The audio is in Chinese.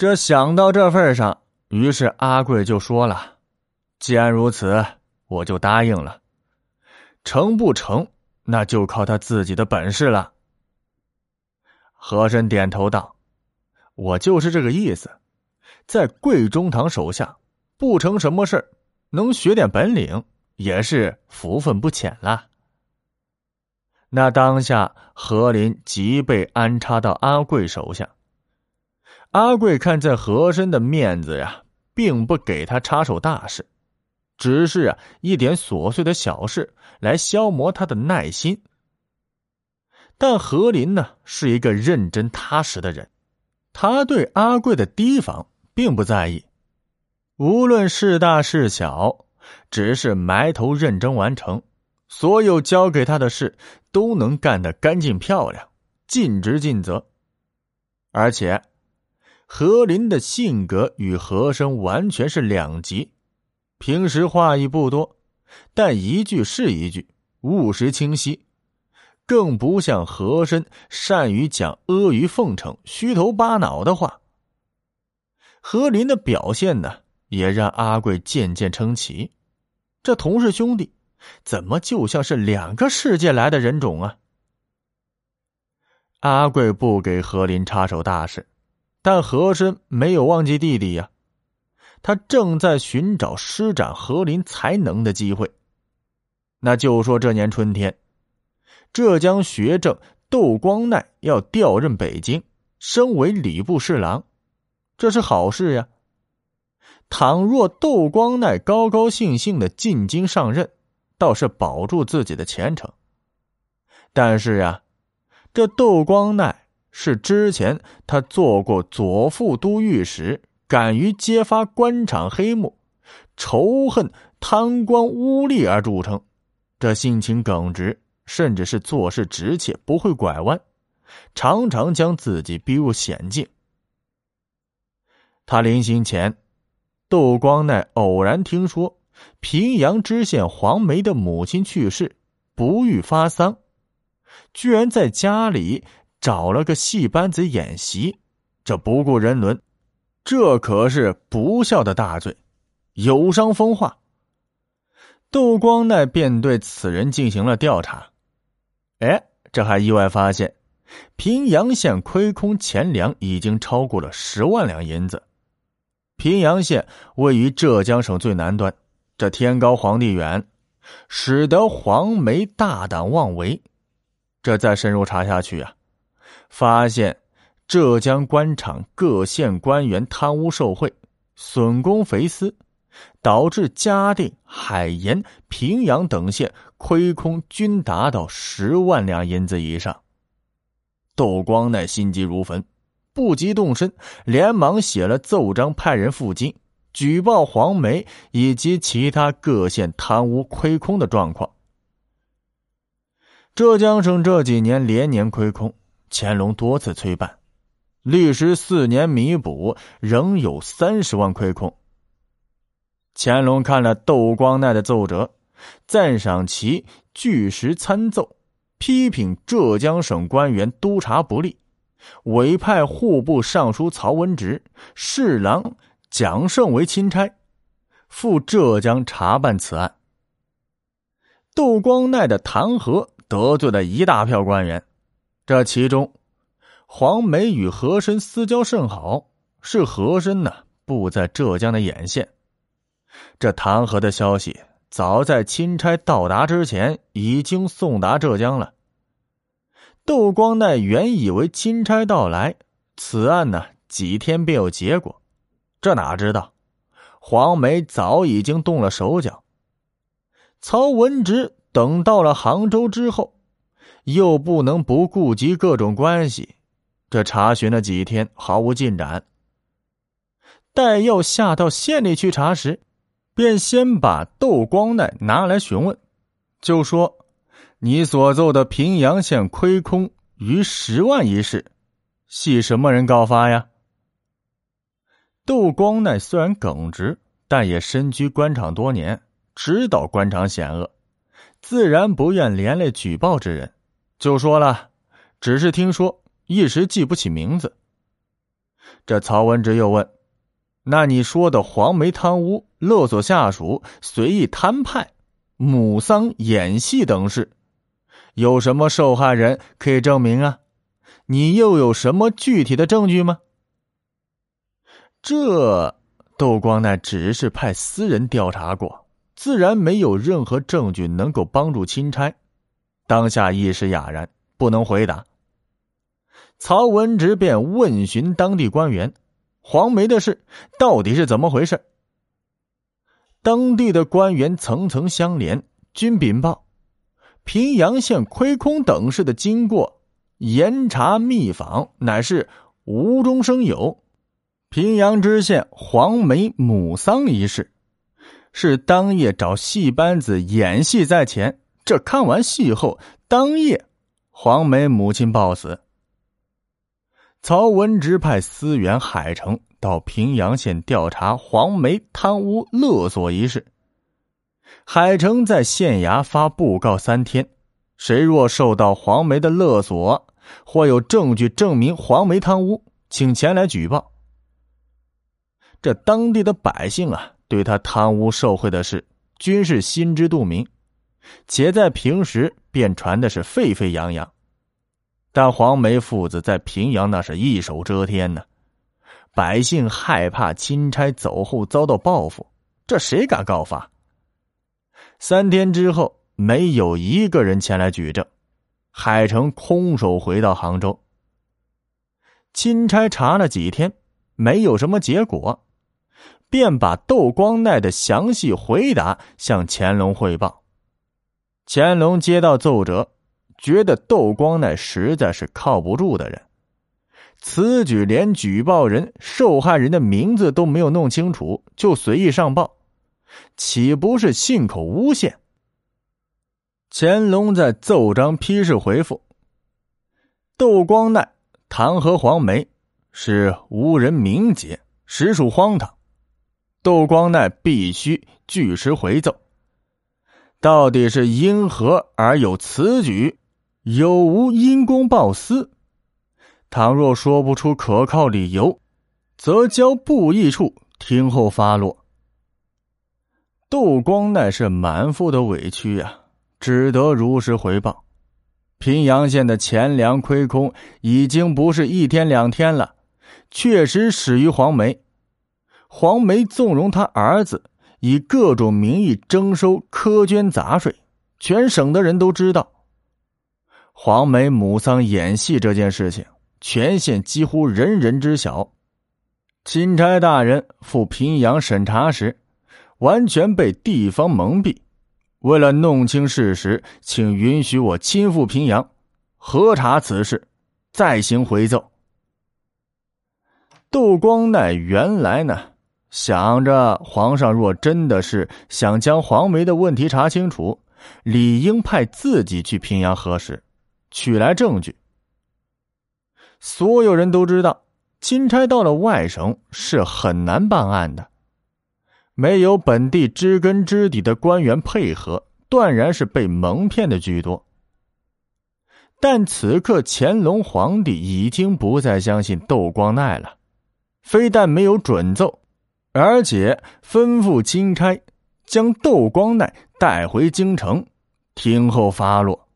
这想到这份上，于是阿贵就说了：“既然如此，我就答应了。成不成，那就靠他自己的本事了。”和珅点头道：“我就是这个意思，在贵中堂手下，不成什么事儿，能学点本领，也是福分不浅了。”那当下，何林即被安插到阿贵手下。阿贵看在和珅的面子呀，并不给他插手大事，只是啊一点琐碎的小事来消磨他的耐心。但何林呢是一个认真踏实的人，他对阿贵的提防并不在意，无论是大是小，只是埋头认真完成，所有交给他的事都能干得干净漂亮，尽职尽责，而且。何林的性格与和珅完全是两极，平时话亦不多，但一句是一句，务实清晰，更不像和珅善于讲阿谀奉承、虚头巴脑的话。何林的表现呢，也让阿贵渐渐称奇，这同是兄弟，怎么就像是两个世界来的人种啊？阿贵不给何林插手大事。但和珅没有忘记弟弟呀，他正在寻找施展和林才能的机会。那就说这年春天，浙江学政窦光鼐要调任北京，升为礼部侍郎，这是好事呀。倘若窦光鼐高高兴兴的进京上任，倒是保住自己的前程。但是呀，这窦光鼐。是之前他做过左副都御史，敢于揭发官场黑幕，仇恨贪官污吏而著称。这性情耿直，甚至是做事直切，不会拐弯，常常将自己逼入险境。他临行前，窦光鼐偶然听说平阳知县黄梅的母亲去世，不欲发丧，居然在家里。找了个戏班子演习，这不顾人伦，这可是不孝的大罪，有伤风化。窦光鼐便对此人进行了调查，哎，这还意外发现，平阳县亏空钱粮已经超过了十万两银子。平阳县位于浙江省最南端，这天高皇帝远，使得黄梅大胆妄为。这再深入查下去啊！发现浙江官场各县官员贪污受贿、损公肥私，导致嘉定、海盐、平阳等县亏空均达到十万两银子以上。窦光鼐心急如焚，不及动身，连忙写了奏章，派人赴京举报黄梅以及其他各县贪污亏空的状况。浙江省这几年连年亏空。乾隆多次催办，历时四年弥补，仍有三十万亏空。乾隆看了窦光鼐的奏折，赞赏其据实参奏，批评浙江省官员督察不力，委派户部尚书曹文植、侍郎蒋胜为钦差，赴浙江查办此案。窦光鼐的弹劾得罪了一大票官员。这其中，黄梅与和珅私交甚好，是和珅呢布在浙江的眼线。这弹劾的消息，早在钦差到达之前已经送达浙江了。窦光鼐原以为钦差到来，此案呢几天便有结果，这哪知道，黄梅早已经动了手脚。曹文植等到了杭州之后。又不能不顾及各种关系，这查询了几天毫无进展。待要下到县里去查时，便先把窦光鼐拿来询问，就说：“你所奏的平阳县亏空逾十万一事，系什么人告发呀？”窦光鼐虽然耿直，但也身居官场多年，知道官场险恶，自然不愿连累举报之人。就说了，只是听说，一时记不起名字。这曹文直又问：“那你说的黄梅贪污、勒索下属、随意摊派、母丧演戏等事，有什么受害人可以证明啊？你又有什么具体的证据吗？”这窦光奈只是派私人调查过，自然没有任何证据能够帮助钦差。当下一时哑然，不能回答。曹文直便问询当地官员：“黄梅的事到底是怎么回事？”当地的官员层层相连，均禀报：平阳县亏空等事的经过，严查密访，乃是无中生有。平阳知县黄梅母丧一事，是当夜找戏班子演戏在前，这看完戏后，当夜黄梅母亲暴死。曹文直派思源海城到平阳县调查黄梅贪污勒索一事。海城在县衙发布告三天，谁若受到黄梅的勒索，或有证据证明黄梅贪污，请前来举报。这当地的百姓啊，对他贪污受贿的事，均是心知肚明，且在平时便传的是沸沸扬扬。但黄梅父子在平阳那是一手遮天呢，百姓害怕钦差走后遭到报复，这谁敢告发？三天之后，没有一个人前来举证，海城空手回到杭州。钦差查了几天，没有什么结果，便把窦光奈的详细回答向乾隆汇报。乾隆接到奏折。觉得窦光乃实在是靠不住的人，此举连举报人、受害人的名字都没有弄清楚，就随意上报，岂不是信口诬陷？乾隆在奏章批示回复：窦光奈弹劾黄梅是无人明节，实属荒唐。窦光奈必须据实回奏，到底是因何而有此举？有无因公报私？倘若说不出可靠理由，则交布议处听候发落。窦光乃是满腹的委屈呀，只得如实回报。平阳县的钱粮亏空已经不是一天两天了，确实始于黄梅。黄梅纵容他儿子以各种名义征收苛捐杂税，全省的人都知道。黄梅母丧演戏这件事情，全县几乎人人知晓。钦差大人赴平阳审查时，完全被地方蒙蔽。为了弄清事实，请允许我亲赴平阳核查此事，再行回奏。窦光奈原来呢想着，皇上若真的是想将黄梅的问题查清楚，理应派自己去平阳核实。取来证据，所有人都知道，钦差到了外省是很难办案的，没有本地知根知底的官员配合，断然是被蒙骗的居多。但此刻乾隆皇帝已经不再相信窦光奈了，非但没有准奏，而且吩咐钦差将窦光鼐带回京城，听候发落。